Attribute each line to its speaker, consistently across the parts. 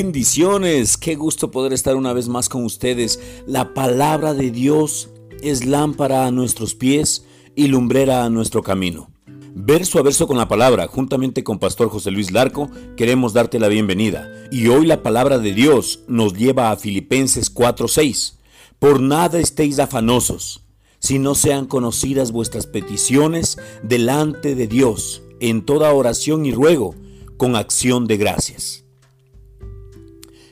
Speaker 1: Bendiciones, qué gusto poder estar una vez más con ustedes. La palabra de Dios es lámpara a nuestros pies y lumbrera a nuestro camino. Verso a verso con la palabra, juntamente con Pastor José Luis Larco, queremos darte la bienvenida. Y hoy la palabra de Dios nos lleva a Filipenses 4:6. Por nada estéis afanosos, si no sean conocidas vuestras peticiones delante de Dios, en toda oración y ruego, con acción de gracias.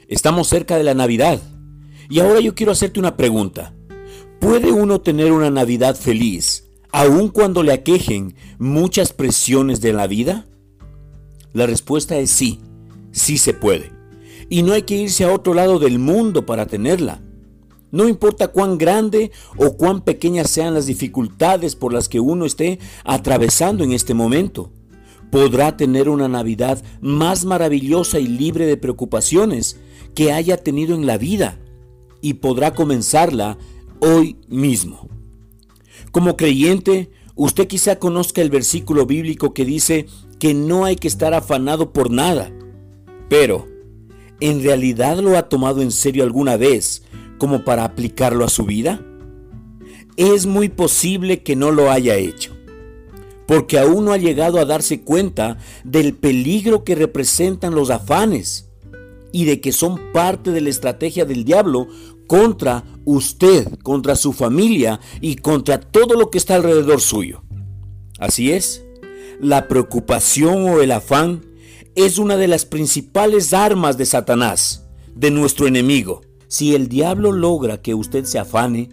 Speaker 1: Estamos cerca de la Navidad. Y ahora yo quiero hacerte una pregunta. ¿Puede uno tener una Navidad feliz aun cuando le aquejen muchas presiones de la vida? La respuesta es sí, sí se puede. Y no hay que irse a otro lado del mundo para tenerla. No importa cuán grande o cuán pequeñas sean las dificultades por las que uno esté atravesando en este momento podrá tener una Navidad más maravillosa y libre de preocupaciones que haya tenido en la vida y podrá comenzarla hoy mismo. Como creyente, usted quizá conozca el versículo bíblico que dice que no hay que estar afanado por nada, pero ¿en realidad lo ha tomado en serio alguna vez como para aplicarlo a su vida? Es muy posible que no lo haya hecho porque aún no ha llegado a darse cuenta del peligro que representan los afanes y de que son parte de la estrategia del diablo contra usted, contra su familia y contra todo lo que está alrededor suyo. Así es, la preocupación o el afán es una de las principales armas de Satanás, de nuestro enemigo. Si el diablo logra que usted se afane,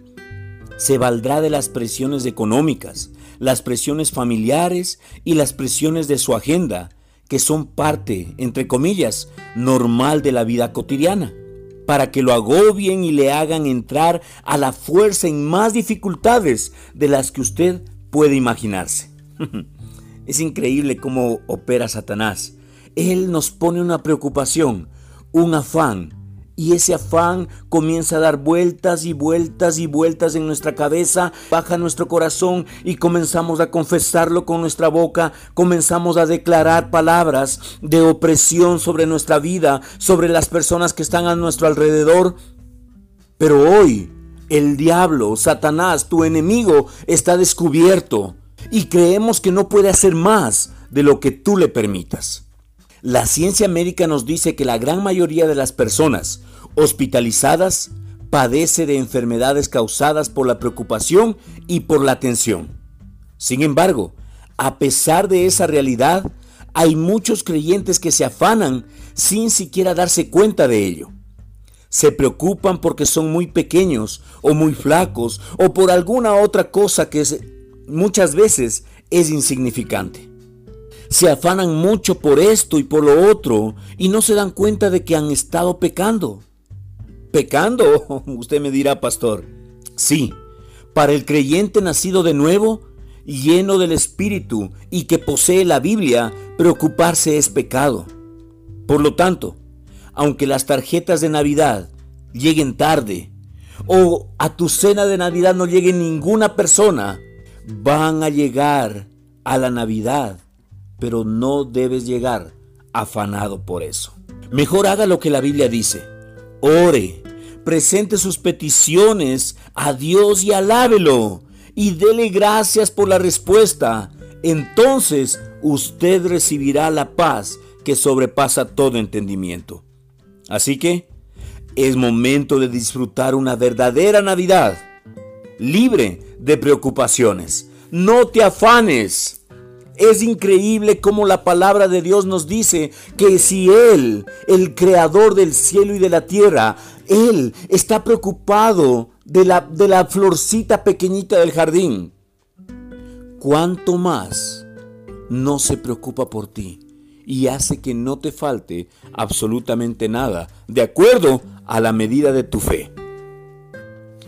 Speaker 1: se valdrá de las presiones económicas, las presiones familiares y las presiones de su agenda, que son parte, entre comillas, normal de la vida cotidiana, para que lo agobien y le hagan entrar a la fuerza en más dificultades de las que usted puede imaginarse. es increíble cómo opera Satanás. Él nos pone una preocupación, un afán, y ese afán comienza a dar vueltas y vueltas y vueltas en nuestra cabeza, baja nuestro corazón y comenzamos a confesarlo con nuestra boca, comenzamos a declarar palabras de opresión sobre nuestra vida, sobre las personas que están a nuestro alrededor. Pero hoy el diablo, Satanás, tu enemigo, está descubierto y creemos que no puede hacer más de lo que tú le permitas. La ciencia médica nos dice que la gran mayoría de las personas hospitalizadas padece de enfermedades causadas por la preocupación y por la tensión. Sin embargo, a pesar de esa realidad, hay muchos creyentes que se afanan sin siquiera darse cuenta de ello. Se preocupan porque son muy pequeños o muy flacos o por alguna otra cosa que muchas veces es insignificante se afanan mucho por esto y por lo otro y no se dan cuenta de que han estado pecando. ¿Pecando? Usted me dirá, pastor. Sí, para el creyente nacido de nuevo, lleno del Espíritu y que posee la Biblia, preocuparse es pecado. Por lo tanto, aunque las tarjetas de Navidad lleguen tarde o a tu cena de Navidad no llegue ninguna persona, van a llegar a la Navidad pero no debes llegar afanado por eso. Mejor haga lo que la Biblia dice. Ore, presente sus peticiones a Dios y alábelo y dele gracias por la respuesta. Entonces usted recibirá la paz que sobrepasa todo entendimiento. Así que es momento de disfrutar una verdadera Navidad, libre de preocupaciones. No te afanes. Es increíble cómo la palabra de Dios nos dice que si Él, el creador del cielo y de la tierra, Él está preocupado de la, de la florcita pequeñita del jardín, ¿cuánto más no se preocupa por ti y hace que no te falte absolutamente nada, de acuerdo a la medida de tu fe?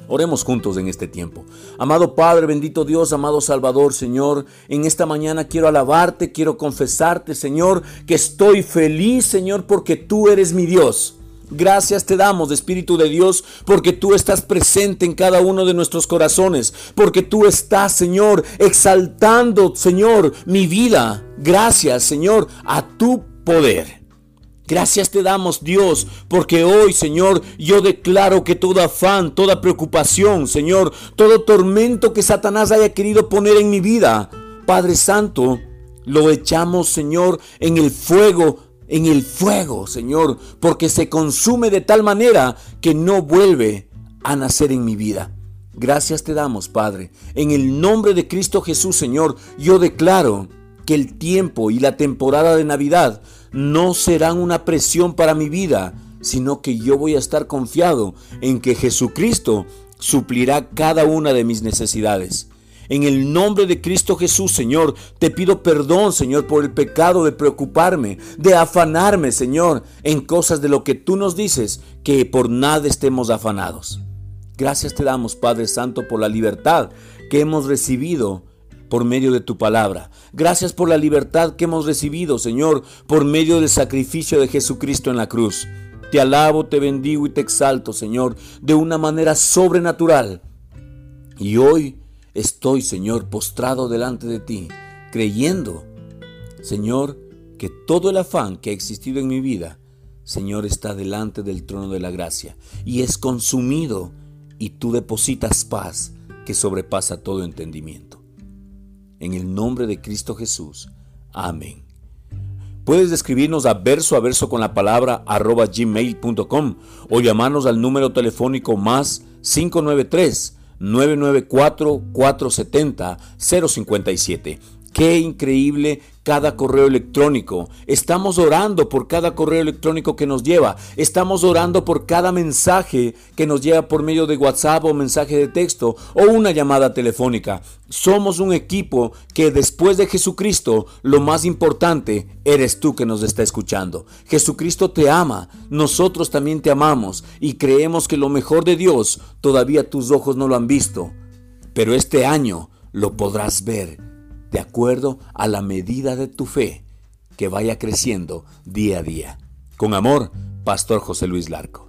Speaker 1: Oremos juntos en este tiempo. Amado Padre, bendito Dios, amado Salvador, Señor, en esta mañana quiero alabarte, quiero confesarte, Señor, que estoy feliz, Señor, porque tú eres mi Dios. Gracias te damos, Espíritu de Dios, porque tú estás presente en cada uno de nuestros corazones, porque tú estás, Señor, exaltando, Señor, mi vida. Gracias, Señor, a tu poder. Gracias te damos Dios, porque hoy Señor yo declaro que todo afán, toda preocupación, Señor, todo tormento que Satanás haya querido poner en mi vida, Padre Santo, lo echamos Señor en el fuego, en el fuego Señor, porque se consume de tal manera que no vuelve a nacer en mi vida. Gracias te damos Padre, en el nombre de Cristo Jesús Señor, yo declaro que el tiempo y la temporada de Navidad no serán una presión para mi vida, sino que yo voy a estar confiado en que Jesucristo suplirá cada una de mis necesidades. En el nombre de Cristo Jesús, Señor, te pido perdón, Señor, por el pecado de preocuparme, de afanarme, Señor, en cosas de lo que tú nos dices, que por nada estemos afanados. Gracias te damos, Padre Santo, por la libertad que hemos recibido por medio de tu palabra. Gracias por la libertad que hemos recibido, Señor, por medio del sacrificio de Jesucristo en la cruz. Te alabo, te bendigo y te exalto, Señor, de una manera sobrenatural. Y hoy estoy, Señor, postrado delante de ti, creyendo, Señor, que todo el afán que ha existido en mi vida, Señor, está delante del trono de la gracia y es consumido y tú depositas paz que sobrepasa todo entendimiento. En el nombre de Cristo Jesús. Amén. Puedes escribirnos a verso a verso con la palabra arroba gmail.com o llamarnos al número telefónico más 593 994 470 057. Qué increíble cada correo electrónico. Estamos orando por cada correo electrónico que nos lleva. Estamos orando por cada mensaje que nos lleva por medio de WhatsApp o mensaje de texto o una llamada telefónica. Somos un equipo que después de Jesucristo, lo más importante eres tú que nos está escuchando. Jesucristo te ama, nosotros también te amamos y creemos que lo mejor de Dios todavía tus ojos no lo han visto. Pero este año lo podrás ver de acuerdo a la medida de tu fe que vaya creciendo día a día. Con amor, Pastor José Luis Larco.